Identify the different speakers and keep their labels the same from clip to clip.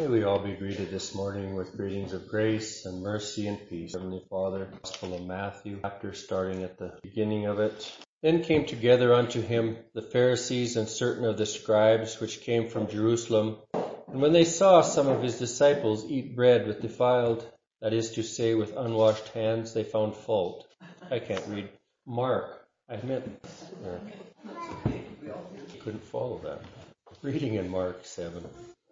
Speaker 1: May we all be greeted this morning with greetings of grace and mercy and peace. Heavenly Father, Gospel of Matthew, chapter starting at the beginning of it. Then came together unto him the Pharisees and certain of the scribes which came from Jerusalem. And when they saw some of his disciples eat bread with defiled, that is to say, with unwashed hands, they found fault. I can't read. Mark, I meant, couldn't follow that. Reading in Mark 7.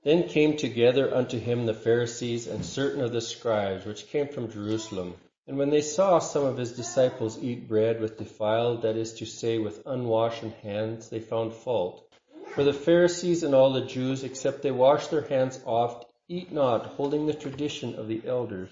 Speaker 1: Then came together unto him the Pharisees and certain of the scribes which came from Jerusalem. And when they saw some of his disciples eat bread with defiled, that is to say, with unwashed hands, they found fault. For the Pharisees and all the Jews, except they wash their hands oft, eat not, holding the tradition of the elders.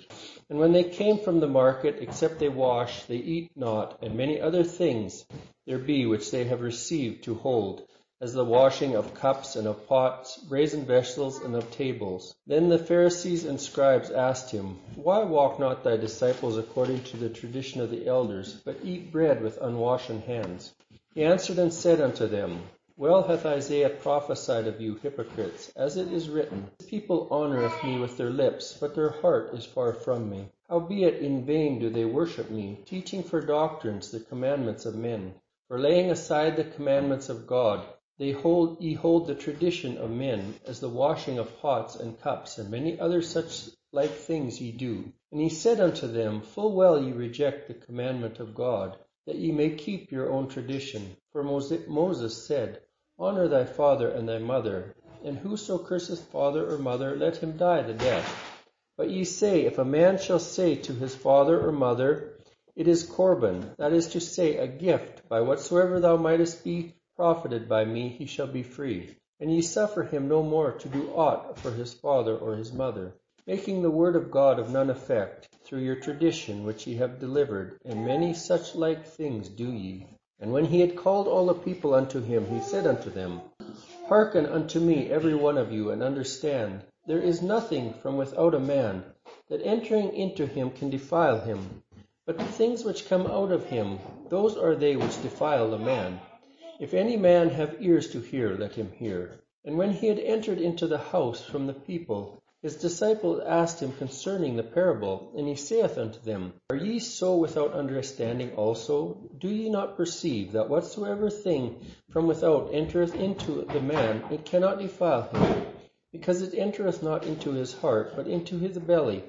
Speaker 1: And when they came from the market, except they wash, they eat not, and many other things there be which they have received to hold as the washing of cups and of pots, brazen vessels, and of tables. Then the Pharisees and scribes asked him, Why walk not thy disciples according to the tradition of the elders, but eat bread with unwashed hands? He answered and said unto them, Well hath Isaiah prophesied of you hypocrites, as it is written, This People honoureth me with their lips, but their heart is far from me. Howbeit in vain do they worship me, teaching for doctrines the commandments of men. For laying aside the commandments of God, they hold, ye hold the tradition of men, as the washing of pots and cups, and many other such like things ye do. And he said unto them, Full well ye reject the commandment of God, that ye may keep your own tradition. For Moses said, Honor thy father and thy mother, and whoso curseth father or mother, let him die the death. But ye say, If a man shall say to his father or mother, It is Corban, that is to say, a gift, by whatsoever thou mightest be profited by me, he shall be free. And ye suffer him no more to do aught for his father or his mother, making the word of God of none effect, through your tradition which ye have delivered, and many such like things do ye. And when he had called all the people unto him, he said unto them, Hearken unto me, every one of you, and understand. There is nothing from without a man that entering into him can defile him. But the things which come out of him, those are they which defile the man. If any man have ears to hear, let him hear. And when he had entered into the house from the people, his disciples asked him concerning the parable, and he saith unto them, Are ye so without understanding also? Do ye not perceive that whatsoever thing from without entereth into the man, it cannot defile him, because it entereth not into his heart, but into his belly,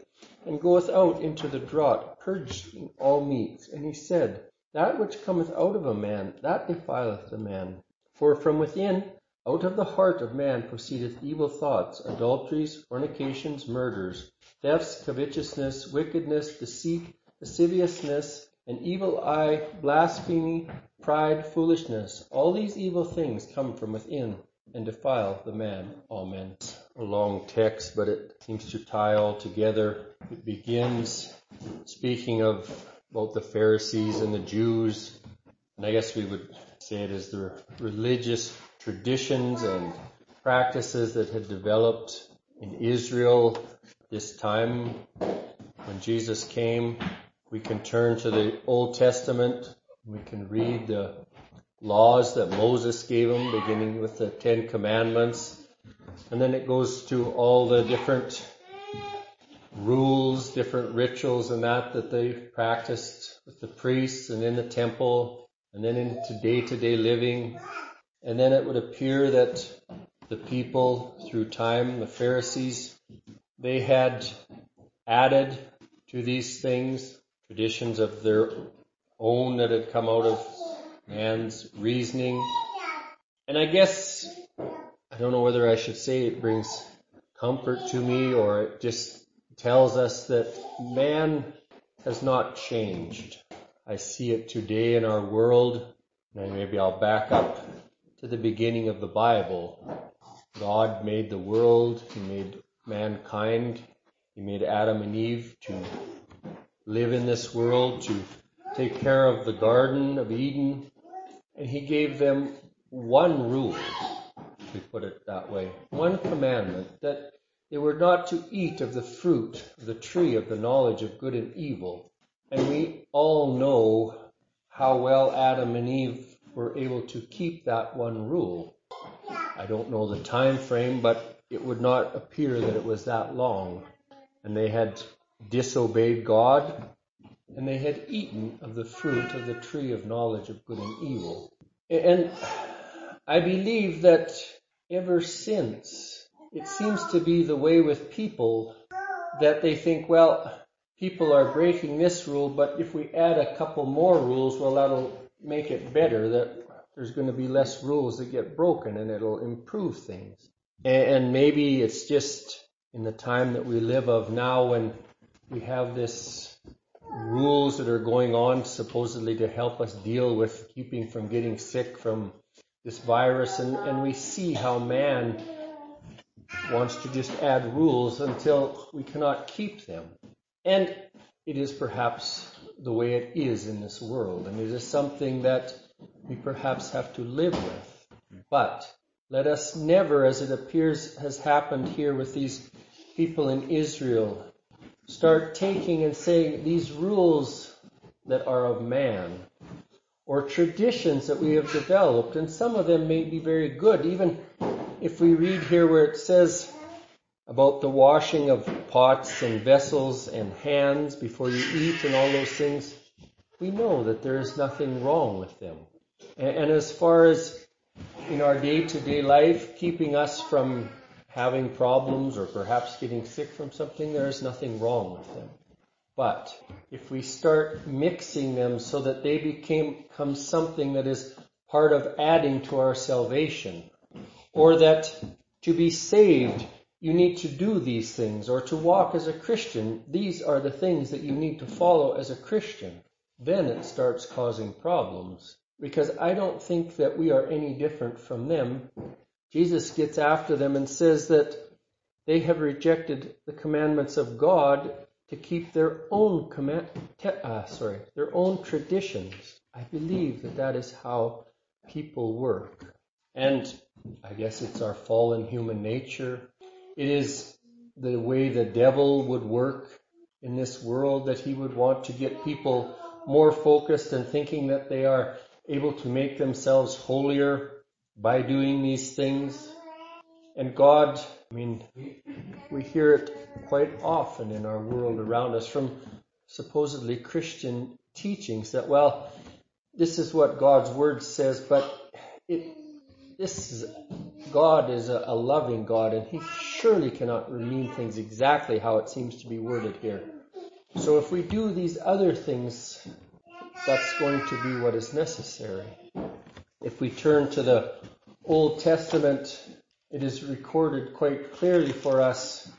Speaker 1: and goeth out into the draught, purging all meats? And he said, that which cometh out of a man, that defileth the man. For from within, out of the heart of man proceedeth evil thoughts, adulteries, fornications, murders, thefts, covetousness, wickedness, deceit, lasciviousness, an evil eye, blasphemy, pride, foolishness. All these evil things come from within and defile the man. Amen. A long text, but it seems to tie all together. It begins speaking of both the Pharisees and the Jews. And I guess we would say it as the religious traditions and practices that had developed in Israel this time when Jesus came. We can turn to the Old Testament. We can read the laws that Moses gave them, beginning with the Ten Commandments. And then it goes to all the different rules, different rituals and that that they practiced with the priests and in the temple and then into day to day living. And then it would appear that the people through time, the Pharisees, they had added to these things traditions of their own that had come out of man's reasoning. And I guess, I don't know whether I should say it brings comfort to me or it just tells us that man has not changed. I see it today in our world, and maybe I'll back up to the beginning of the Bible. God made the world, He made mankind, He made Adam and Eve to live in this world, to take care of the Garden of Eden, and He gave them one rule, if we put it that way, one commandment that they were not to eat of the fruit of the tree of the knowledge of good and evil. And we all know how well Adam and Eve were able to keep that one rule. I don't know the time frame, but it would not appear that it was that long. And they had disobeyed God, and they had eaten of the fruit of the tree of knowledge of good and evil. And I believe that ever since, it seems to be the way with people that they think, well, people are breaking this rule, but if we add a couple more rules, well, that'll make it better, that there's going to be less rules that get broken and it'll improve things. And maybe it's just in the time that we live of now when we have this rules that are going on supposedly to help us deal with keeping from getting sick from this virus and, and we see how man wants to just add rules until we cannot keep them. And it is perhaps the way it is in this world, and it is something that we perhaps have to live with. But let us never, as it appears has happened here with these people in Israel, start taking and saying these rules that are of man or traditions that we have developed, and some of them may be very good. Even if we read here where it says about the washing of pots and vessels and hands before you eat and all those things, we know that there is nothing wrong with them. And, as far as in our day to day life, keeping us from having problems or perhaps getting sick from something, there is nothing wrong with them. But if we start mixing them so that they become something that is part of adding to our salvation, or that to be saved you need to do these things, or to walk as a Christian, these are the things that you need to follow as a Christian, then it starts causing problems. Because I don't think that we are any different from them. Jesus gets after them and says that they have rejected the commandments of God to keep their own command, uh, sorry, their own traditions. I believe that that is how people work. And I guess it's our fallen human nature. It is the way the devil would work in this world that he would want to get people more focused and thinking that they are able to make themselves holier by doing these things. And God, I mean, we hear it quite often in our world around us from supposedly Christian teachings that, well, this is what God's word says, but it, this is, God is a, a loving God and he surely cannot mean things exactly how it seems to be worded here. So if we do these other things, that's going to be what is necessary. If we turn to the Old Testament, it is recorded quite clearly for us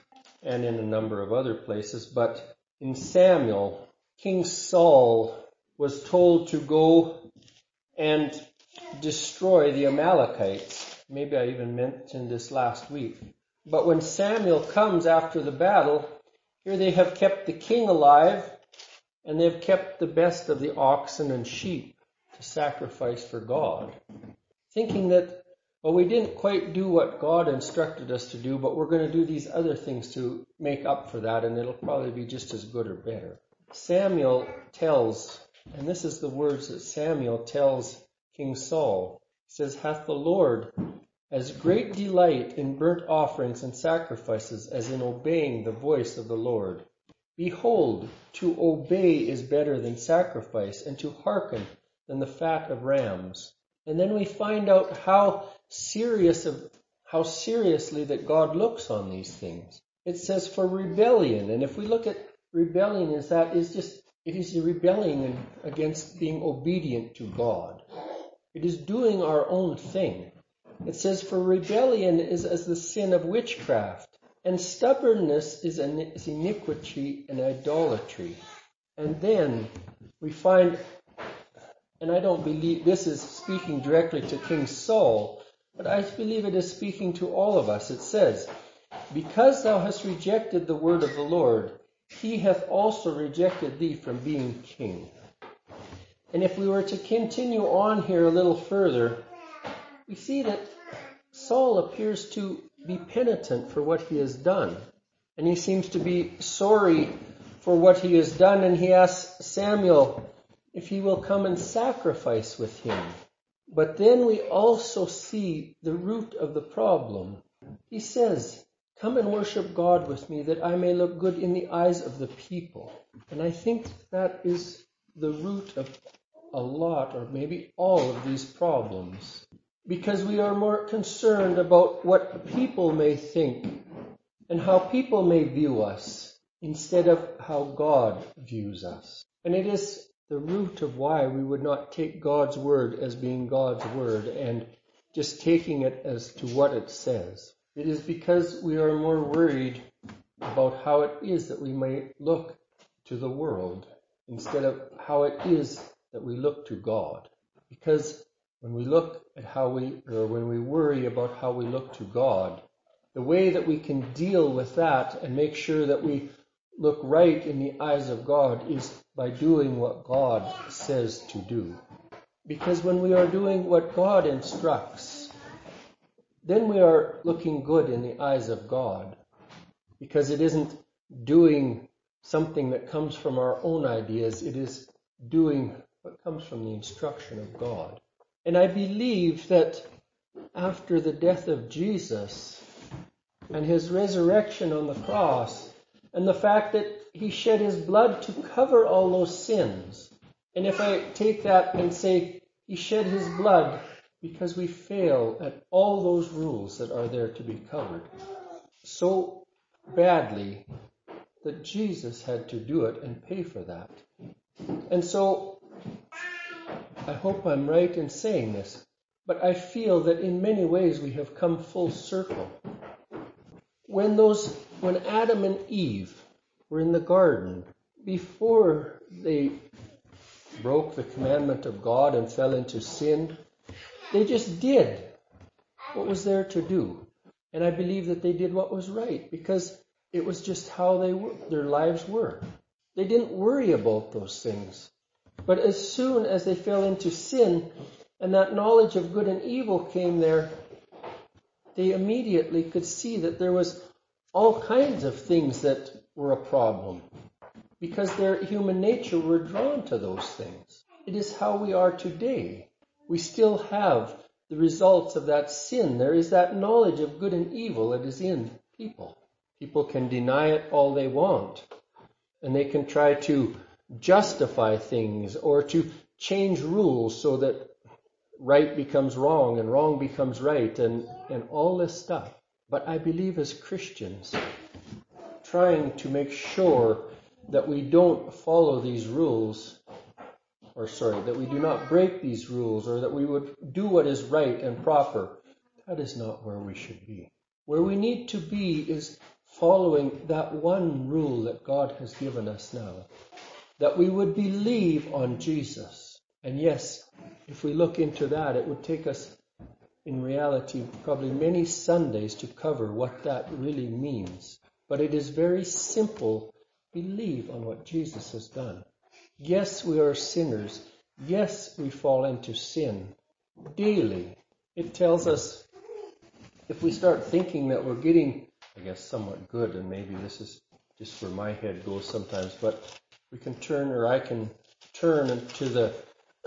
Speaker 1: and in a number of other places, but in Samuel, King Saul was told to go and destroy the Amalekites. Maybe I even mentioned this last week. But when Samuel comes after the battle, here they have kept the king alive and they've kept the best of the oxen and sheep to sacrifice for God, thinking that, well, we didn't quite do what God instructed us to do, but we're going to do these other things to make up for that, and it'll probably be just as good or better. Samuel tells, and this is the words that Samuel tells King Saul. He says, Hath the Lord as great delight in burnt offerings and sacrifices as in obeying the voice of the Lord. Behold, to obey is better than sacrifice, and to hearken than the fat of rams. And then we find out how serious of how seriously that God looks on these things. It says for rebellion, and if we look at rebellion as that is just it is a rebellion against being obedient to God. It is doing our own thing. It says for rebellion is as the sin of witchcraft. And stubbornness is, an iniquity and idolatry. And then we find, and I don't believe this is speaking directly to King Saul, but I believe it is speaking to all of us. It says, Because thou hast rejected the word of the Lord, he hath also rejected thee from being king. And if we were to continue on here a little further, we see that Saul appears to be penitent for what he has done. And he seems to be sorry for what he has done, and he asks Samuel if he will come and sacrifice with him. But then we also see the root of the problem. He says, Come and worship God with me that I may look good in the eyes of the people. And I think that is the root of a lot or maybe all of these problems. Because we are more concerned about what people may think and how people may view us instead of how God views us. And it is the root of why we would not take God's word as being God's word and just taking it as to what it says. It is because we are more worried about how it is that we may look to the world instead of how it is that we look to God. Because when we look at how we, or when we worry about how we look to God, the way that we can deal with that and make sure that we look right in the eyes of God is by doing what God says to do. Because when we are doing what God instructs, then we are looking good in the eyes of God because it isn't doing something that comes from our own ideas, it is doing what comes from the instruction of God. And I believe that after the death of Jesus and his resurrection on the cross, and the fact that he shed his blood to cover all those sins, and if I take that and say he shed his blood because we fail at all those rules that are there to be covered so badly that Jesus had to do it and pay for that. And so I hope I'm right in saying this, but I feel that in many ways we have come full circle. When those when Adam and Eve were in the garden, before they broke the commandment of God and fell into sin, they just did what was there to do. And I believe that they did what was right because it was just how they were, their lives were. They didn't worry about those things. But as soon as they fell into sin and that knowledge of good and evil came there, they immediately could see that there was all kinds of things that were a problem because their human nature were drawn to those things. It is how we are today we still have the results of that sin. There is that knowledge of good and evil that is in people. People can deny it all they want, and they can try to justify things or to change rules so that right becomes wrong and wrong becomes right and, and all this stuff. But I believe as Christians, trying to make sure that we don't follow these rules or sorry, that we do not break these rules or that we would do what is right and proper. That is not where we should be. Where we need to be is following that one rule that God has given us now. That we would believe on Jesus. And yes, if we look into that, it would take us in reality probably many Sundays to cover what that really means. But it is very simple. Believe on what Jesus has done. Yes, we are sinners. Yes, we fall into sin daily. It tells us if we start thinking that we're getting, I guess, somewhat good, and maybe this is just where my head goes sometimes, but we can turn, or I can turn to the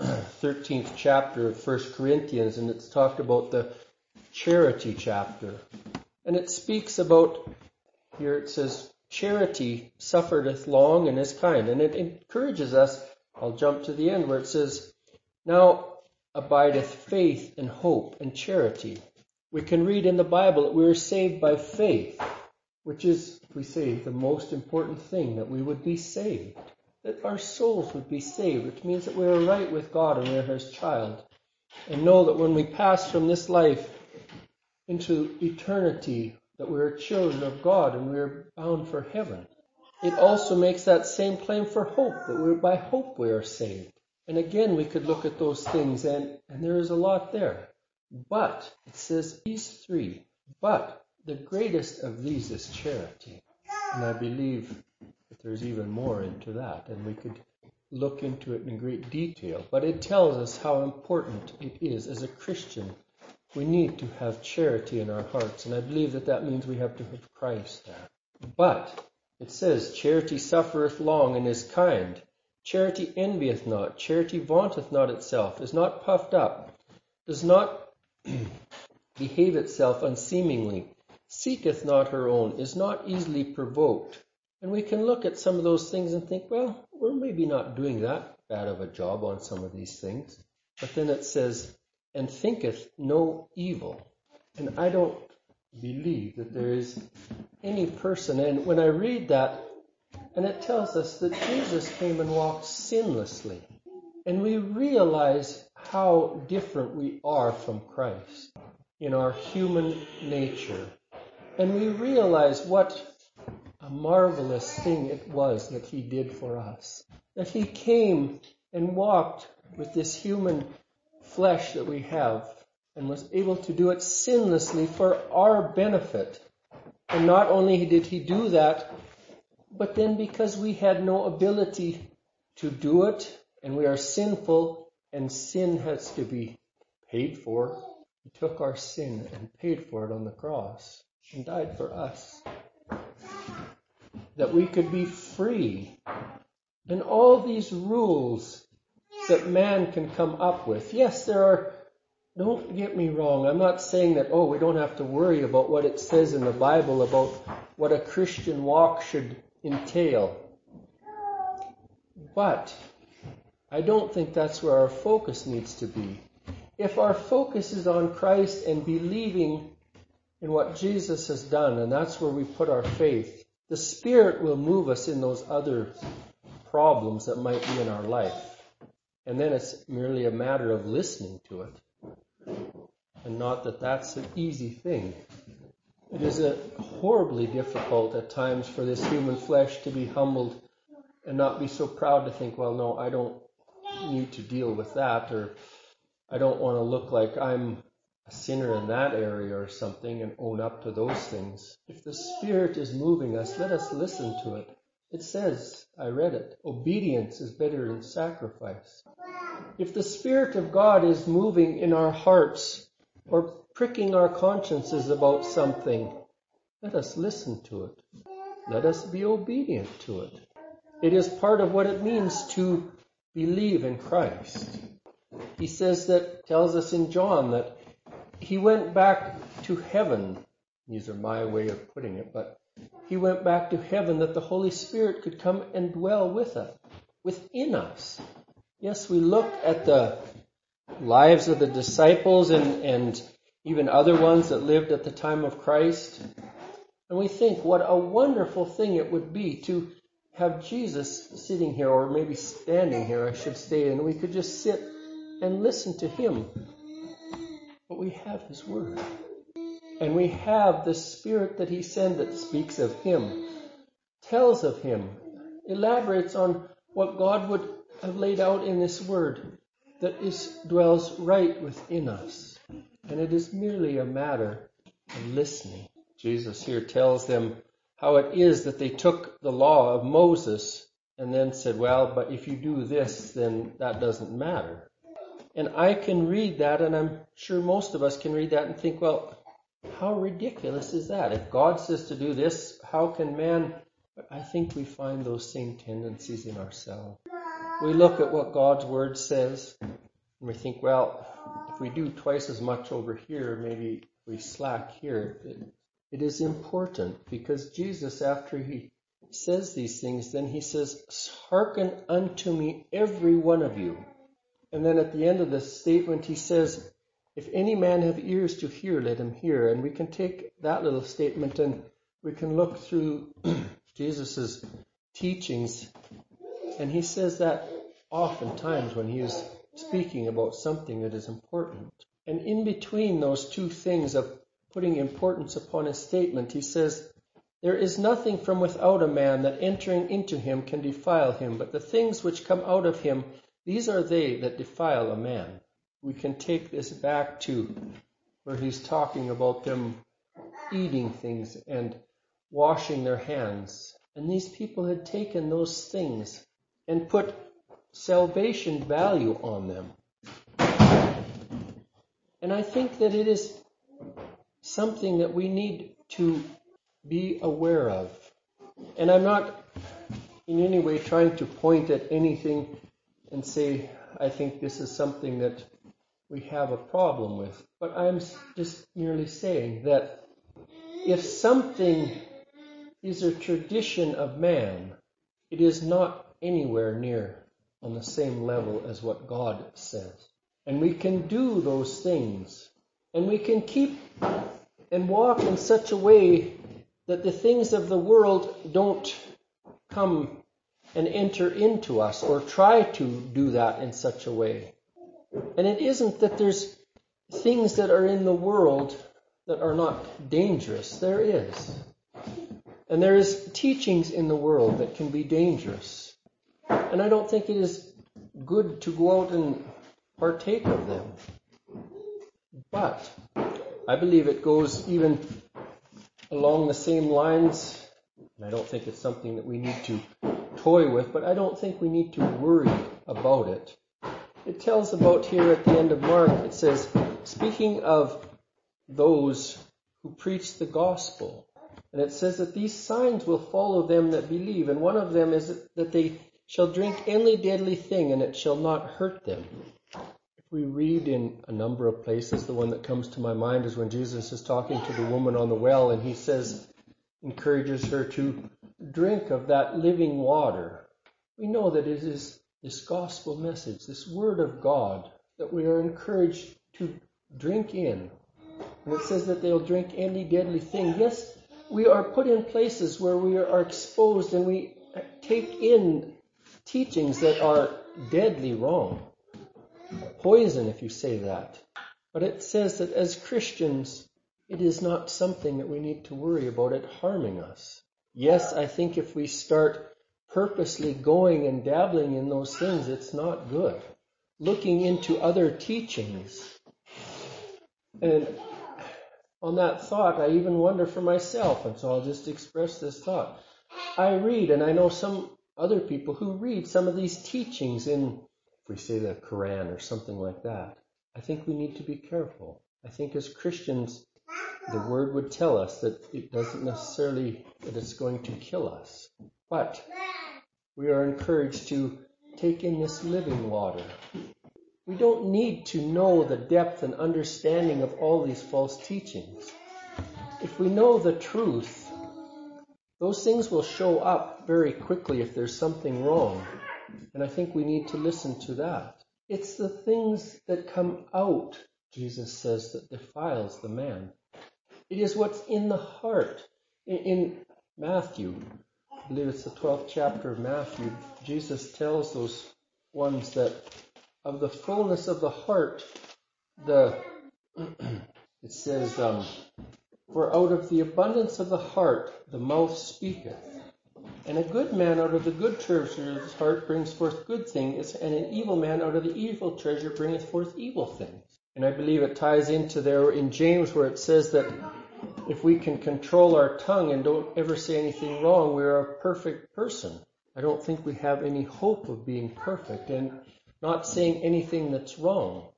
Speaker 1: 13th chapter of 1 Corinthians, and it's talked about the charity chapter. And it speaks about, here it says, charity suffereth long and is kind. And it encourages us, I'll jump to the end where it says, Now abideth faith and hope and charity. We can read in the Bible that we are saved by faith, which is, we say, the most important thing, that we would be saved. That our souls would be saved, which means that we are right with God and we are His child. And know that when we pass from this life into eternity, that we are children of God and we are bound for heaven. It also makes that same claim for hope, that we by hope we are saved. And again, we could look at those things, and, and there is a lot there. But it says these three, but the greatest of these is charity. And I believe that there's even more into that, and we could look into it in great detail. But it tells us how important it is as a Christian we need to have charity in our hearts. And I believe that that means we have to have Christ there. But it says, charity suffereth long and is kind. Charity envieth not. Charity vaunteth not itself, is not puffed up, does not behave itself unseemingly, seeketh not her own, is not easily provoked. And we can look at some of those things and think, well, we're maybe not doing that bad of a job on some of these things. But then it says, and thinketh no evil. And I don't believe that there is any person. And when I read that, and it tells us that Jesus came and walked sinlessly. And we realize how different we are from Christ in our human nature. And we realize what a marvelous thing it was that He did for us. That He came and walked with this human flesh that we have and was able to do it sinlessly for our benefit. And not only did He do that, but then because we had no ability to do it and we are sinful and sin has to be paid for, He took our sin and paid for it on the cross and died for us. That we could be free. And all these rules that man can come up with. Yes, there are, don't get me wrong, I'm not saying that, oh, we don't have to worry about what it says in the Bible about what a Christian walk should entail. But I don't think that's where our focus needs to be. If our focus is on Christ and believing in what Jesus has done, and that's where we put our faith, the Spirit will move us in those other problems that might be in our life. And then it's merely a matter of listening to it. And not that that's an easy thing. It is horribly difficult at times for this human flesh to be humbled and not be so proud to think, well, no, I don't need to deal with that, or I don't want to look like I'm sinner in that area or something and own up to those things. If the Spirit is moving us, let us listen to it. It says, I read it, obedience is better than sacrifice. If the Spirit of God is moving in our hearts or pricking our consciences about something, let us listen to it. Let us be obedient to it. It is part of what it means to believe in Christ. He says that, tells us in John that he went back to heaven. These are my way of putting it, but he went back to heaven that the Holy Spirit could come and dwell with us, within us. Yes, we look at the lives of the disciples and, and even other ones that lived at the time of Christ, and we think what a wonderful thing it would be to have Jesus sitting here, or maybe standing here, I should say, and we could just sit and listen to him. But we have his word. And we have the Spirit that He sent that speaks of Him, tells of Him, elaborates on what God would have laid out in this Word that is, dwells right within us. And it is merely a matter of listening. Jesus here tells them how it is that they took the law of Moses and then said, well, but if you do this, then that doesn't matter. And I can read that, and I'm sure most of us can read that and think, well, how ridiculous is that? If God says to do this, how can man? But I think we find those same tendencies in ourselves. We look at what God's word says and we think, well, if we do twice as much over here, maybe we slack here. It, is important because Jesus, after he says these things, then he says, Hearken unto me, every one of you. And then at the end of this statement, he says, if any man have ears to hear, let him hear. And we can take that little statement and we can look through Jesus' teachings. And he says that oftentimes when he is speaking about something that is important. And in between those two things of putting importance upon a statement, he says, There is nothing from without a man that entering into him can defile him, but the things which come out of him, these are they that defile a man we can take this back to where he's talking about them eating things and washing their hands. And these people had taken those things and put salvation value on them. And I think that it is something that we need to be aware of. And I'm not in any way trying to point at anything and say, I think this is something that we have a problem with. But I'm just merely saying that if something is a tradition of man, it is not anywhere near on the same level as what God says. And we can do those things. And we can keep and walk in such a way that the things of the world don't come and enter into us or try to do that in such a way. And it isn't that there's things that are in the world that are not dangerous. There is. And there is teachings in the world that can be dangerous. And I don't think it is good to go out and partake of them. But I believe it goes even along the same lines. And I don't think it's something that we need to toy with, but I don't think we need to worry about it. It tells about here at the end of Mark, it says, speaking of those who preach the gospel, and it says that these signs will follow them that believe, and one of them is that they shall drink any deadly thing, and it shall not hurt them. If we read in a number of places, the one that comes to my mind is when Jesus is talking to the woman on the well, and he says, encourages her to drink of that living water. We know that it is this gospel message, this word of God, that we are encouraged to drink in. And it says that they'll drink any deadly thing. Yes, we are put in places where we are exposed and we take in teachings that are deadly wrong. Poison, if you say that. But it says that as Christians, it is not something that we need to worry about it harming us. Yes, I think if we start purposely going and dabbling in those things, it's not good. Looking into other teachings. And on that thought, I even wonder for myself, and so I'll just express this thought. I read, and I know some other people who read some of these teachings in, if we say the Quran or something like that. I think we need to be careful. I think as Christians, the word would tell us that it doesn't necessarily that it's going to kill us. But we are encouraged to take in this living water. We don't need to know the depth and understanding of all these false teachings. If we know the truth, those things will show up very quickly if there's something wrong. And I think we need to listen to that. It's the things that come out, Jesus says, that defiles the man. It is what's in the heart. In, in Matthew, I believe it's the 12th chapter of Matthew, Jesus tells those ones that of the fullness of the heart, the it says, um, for out of the abundance of the heart the mouth speaketh. And a good man out of the good treasure of his heart brings forth good things, and an evil man out of the evil treasure bringeth forth evil things. And I believe it ties into there in James where it says that if we can control our tongue and don't ever say anything wrong, we're a perfect person. I don't think we have any hope of being perfect and not saying anything that's wrong.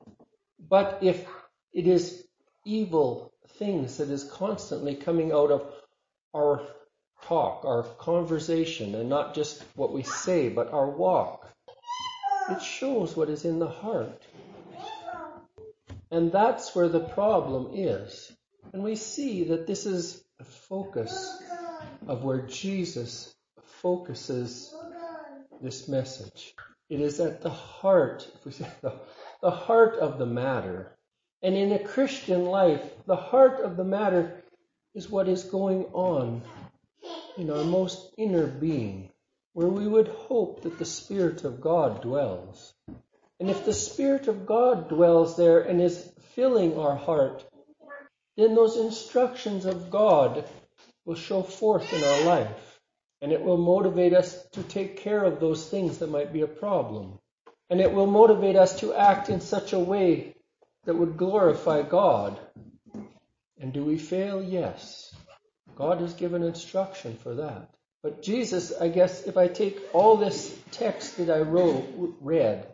Speaker 1: But if it is evil things that is constantly coming out of our talk, our conversation, and not just what we say, but our walk, it shows what is in the heart. And that's where the problem is. And we see that this is a focus of where Jesus focuses this message. It is at the heart, if we say the, the heart of the matter. And in a Christian life, the heart of the matter is what is going on in our most inner being, where we would hope that the Spirit of God dwells. And if the Spirit of God dwells there and is filling our heart, then those instructions of God will show forth in our life. And it will motivate us to take care of those things that might be a problem. And it will motivate us to act in such a way that would glorify God. And do we fail? Yes. God has given instruction for that. But Jesus, I guess, if I take all this text that I wrote, read,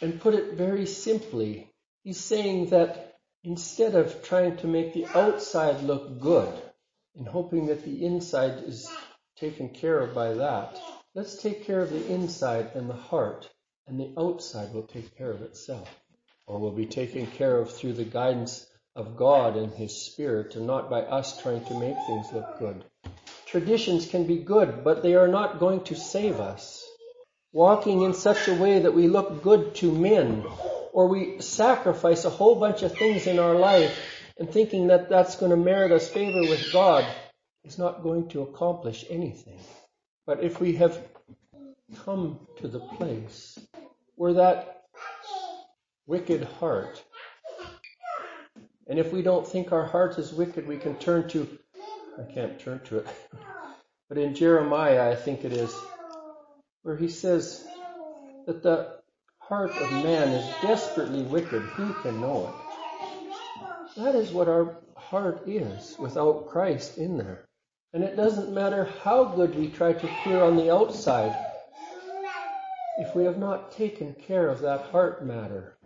Speaker 1: and put it very simply, he's saying that Instead of trying to make the outside look good and hoping that the inside is taken care of by that, let's take care of the inside and the heart, and the outside will take care of itself, or will be taken care of through the guidance of God and His Spirit and not by us trying to make things look good. Traditions can be good, but they are not going to save us. Walking in such a way that we look good to men, or we sacrifice a whole bunch of things in our life and thinking that that's going to merit us favor with God is not going to accomplish anything. But if we have come to the place where that wicked heart, and if we don't think our heart is wicked, we can turn to I can't turn to it. but in Jeremiah, I think it is, where he says that the heart of man is desperately wicked. Who can know it? That is what our heart is without Christ in there. And it doesn't matter how good we try to appear on the outside if we have not taken care of that heart matter.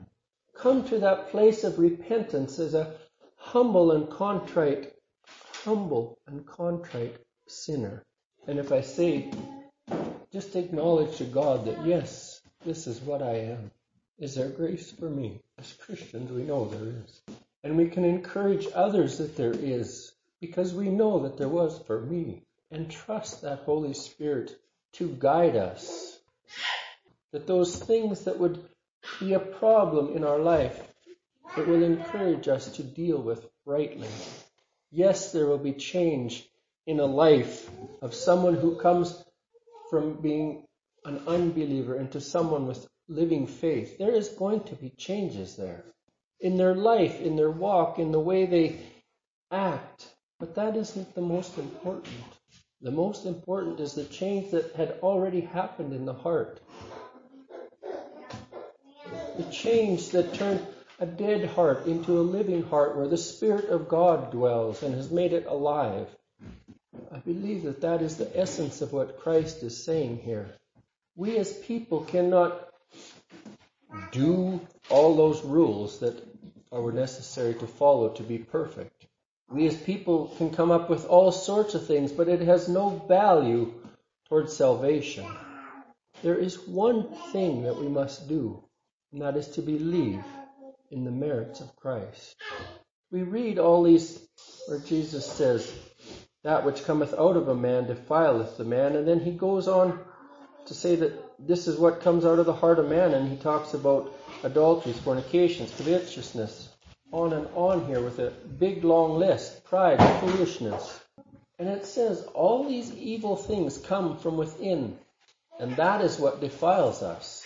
Speaker 1: Come to that place of repentance as a humble and contrite humble and contrite sinner. And if I say, just acknowledge to God that, yes, this is what I am. Is there grace for me? As Christians, we know there is. And we can encourage others that there is because we know that there was for me. And trust that Holy Spirit to guide us. That those things that would be a problem in our life, it will encourage us to deal with rightly. Yes, there will be change in a life of someone who comes from being an unbeliever into someone with living faith. There is going to be changes there in their life, in their walk, in the way they act. But that isn't the most important. The most important is the change that had already happened in the heart. The change that turned a dead heart into a living heart where the Spirit of God dwells and has made it alive. I believe that that is the essence of what Christ is saying here. We as people cannot do all those rules that are necessary to follow to be perfect. We as people can come up with all sorts of things, but it has no value towards salvation. There is one thing that we must do, and that is to believe in the merits of Christ. We read all these where Jesus says, That which cometh out of a man defileth the man, and then he goes on to say that this is what comes out of the heart of man, and he talks about adulteries, fornications, covetousness, on and on here with a big long list pride, foolishness. And it says all these evil things come from within, and that is what defiles us.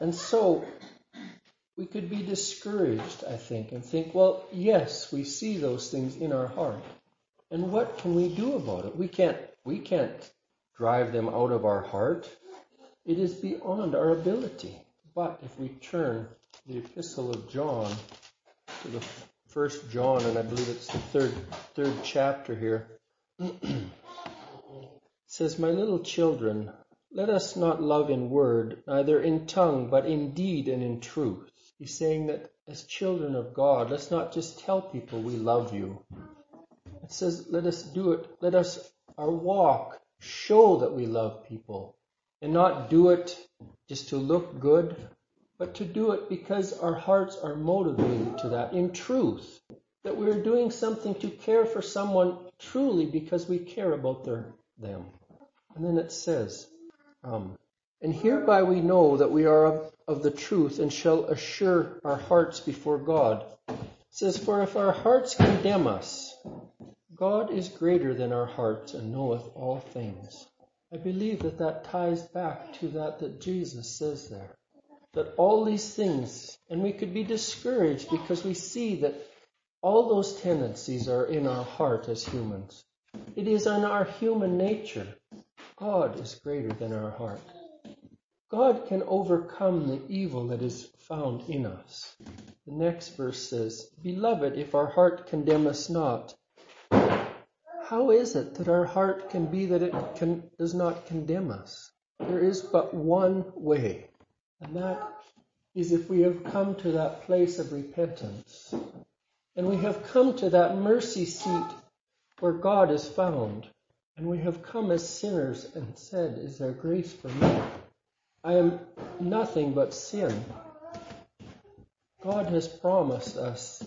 Speaker 1: And so we could be discouraged, I think, and think, well, yes, we see those things in our heart. And what can we do about it? We can't we can't drive them out of our heart. It is beyond our ability. But if we turn the epistle of John to the first John, and I believe it's the third third chapter here, says, My little children, let us not love in word, neither in tongue, but in deed and in truth. He's saying that as children of God, let's not just tell people we love you. It says, let us do it. Let us, our walk, show that we love people and not do it just to look good, but to do it because our hearts are motivated to that in truth. That we're doing something to care for someone truly because we care about their, them. And then it says, um, and hereby we know that we are of of the truth and shall assure our hearts before God. It says, For if our hearts condemn us, God is greater than our hearts and knoweth all things. I believe that that ties back to that that Jesus says there. That all these things, and we could be discouraged because we see that all those tendencies are in our heart as humans. It is in our human nature. God is greater than our heart. God can overcome the evil that is found in us. The next verse says, Beloved, if our heart condemn us not, how is it that our heart can be that it can, does not condemn us? There is but one way, and that is if we have come to that place of repentance, and we have come to that mercy seat where God is found, and we have come as sinners and said, Is there grace for me? I am nothing but sin. God has promised us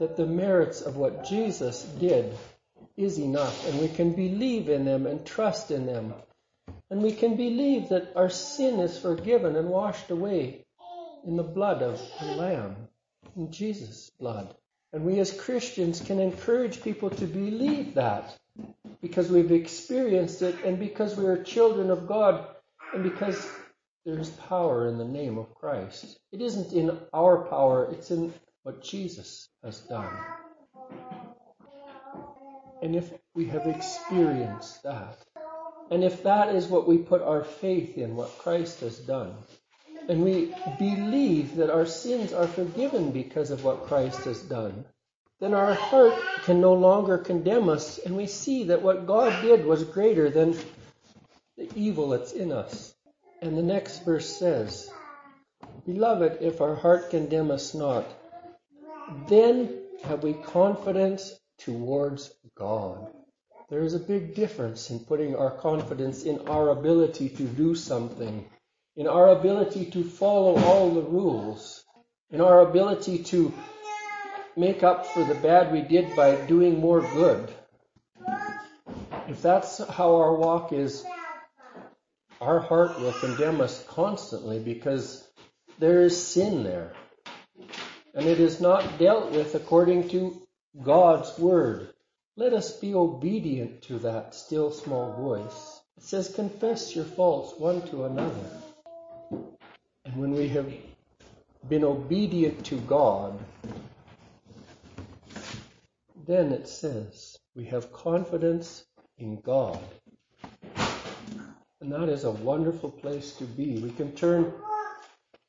Speaker 1: that the merits of what Jesus did is enough, and we can believe in them and trust in them. And we can believe that our sin is forgiven and washed away in the blood of the Lamb, in Jesus' blood. And we as Christians can encourage people to believe that because we've experienced it and because we are children of God and because there's power in the name of Christ. It isn't in our power, it's in what Jesus has done. And if we have experienced that, and if that is what we put our faith in, what Christ has done, and we believe that our sins are forgiven because of what Christ has done, then our heart can no longer condemn us, and we see that what God did was greater than the evil that's in us. And the next verse says, Beloved, if our heart condemn us not, then have we confidence towards God. There is a big difference in putting our confidence in our ability to do something, in our ability to follow all the rules, in our ability to make up for the bad we did by doing more good. If that's how our walk is, our heart will condemn us constantly because there is sin there. And it is not dealt with according to God's word. Let us be obedient to that still small voice. It says, confess your faults one to another. And when we have been obedient to God, then it says, we have confidence in God. And that is a wonderful place to be. We can turn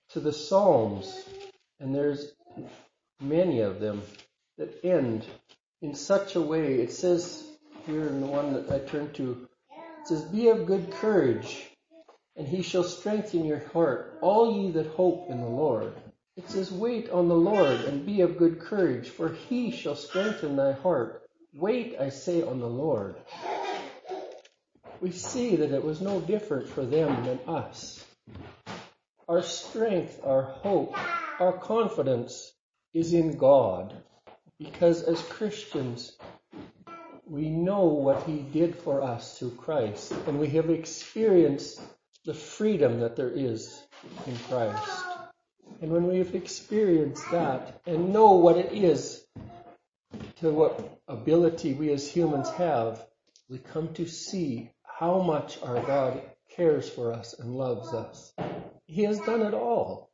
Speaker 1: to the Psalms, and there's many of them that end in such a way. It says here in the one that I turned to, it says, Be of good courage, and he shall strengthen your heart, all ye that hope in the Lord. It says, Wait on the Lord, and be of good courage, for he shall strengthen thy heart. Wait, I say, on the Lord we see that it was no different for them than us. Our strength, our hope, our confidence is in God. Because as Christians, we know what He did for us through Christ, and we have experienced the freedom that there is in Christ. And when we have experienced that and know what it is to what ability we as humans have, we come to see how much our God cares for us and loves us. He has done it all.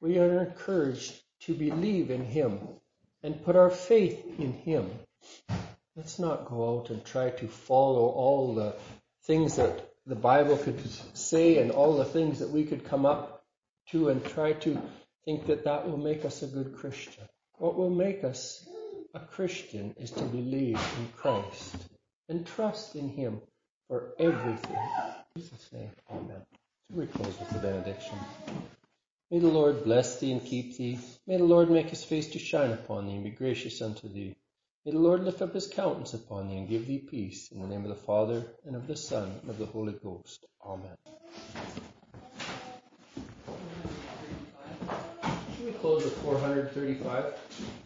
Speaker 1: We are encouraged to believe in Him and put our faith in Him. Let's not go out and try to follow all the things that the Bible could say and all the things that we could come up to and try to think that that will make us a good Christian. What will make us a Christian is to believe in Christ and trust in Him for everything. In Jesus' name, Amen. We close with the benediction. May the Lord bless thee and keep thee. May the Lord make his face to shine upon thee and be gracious unto thee. May the Lord lift up his countenance upon thee and give thee peace. In the name of the Father, and of the Son, and of the Holy Ghost. Amen. Should we close with 435?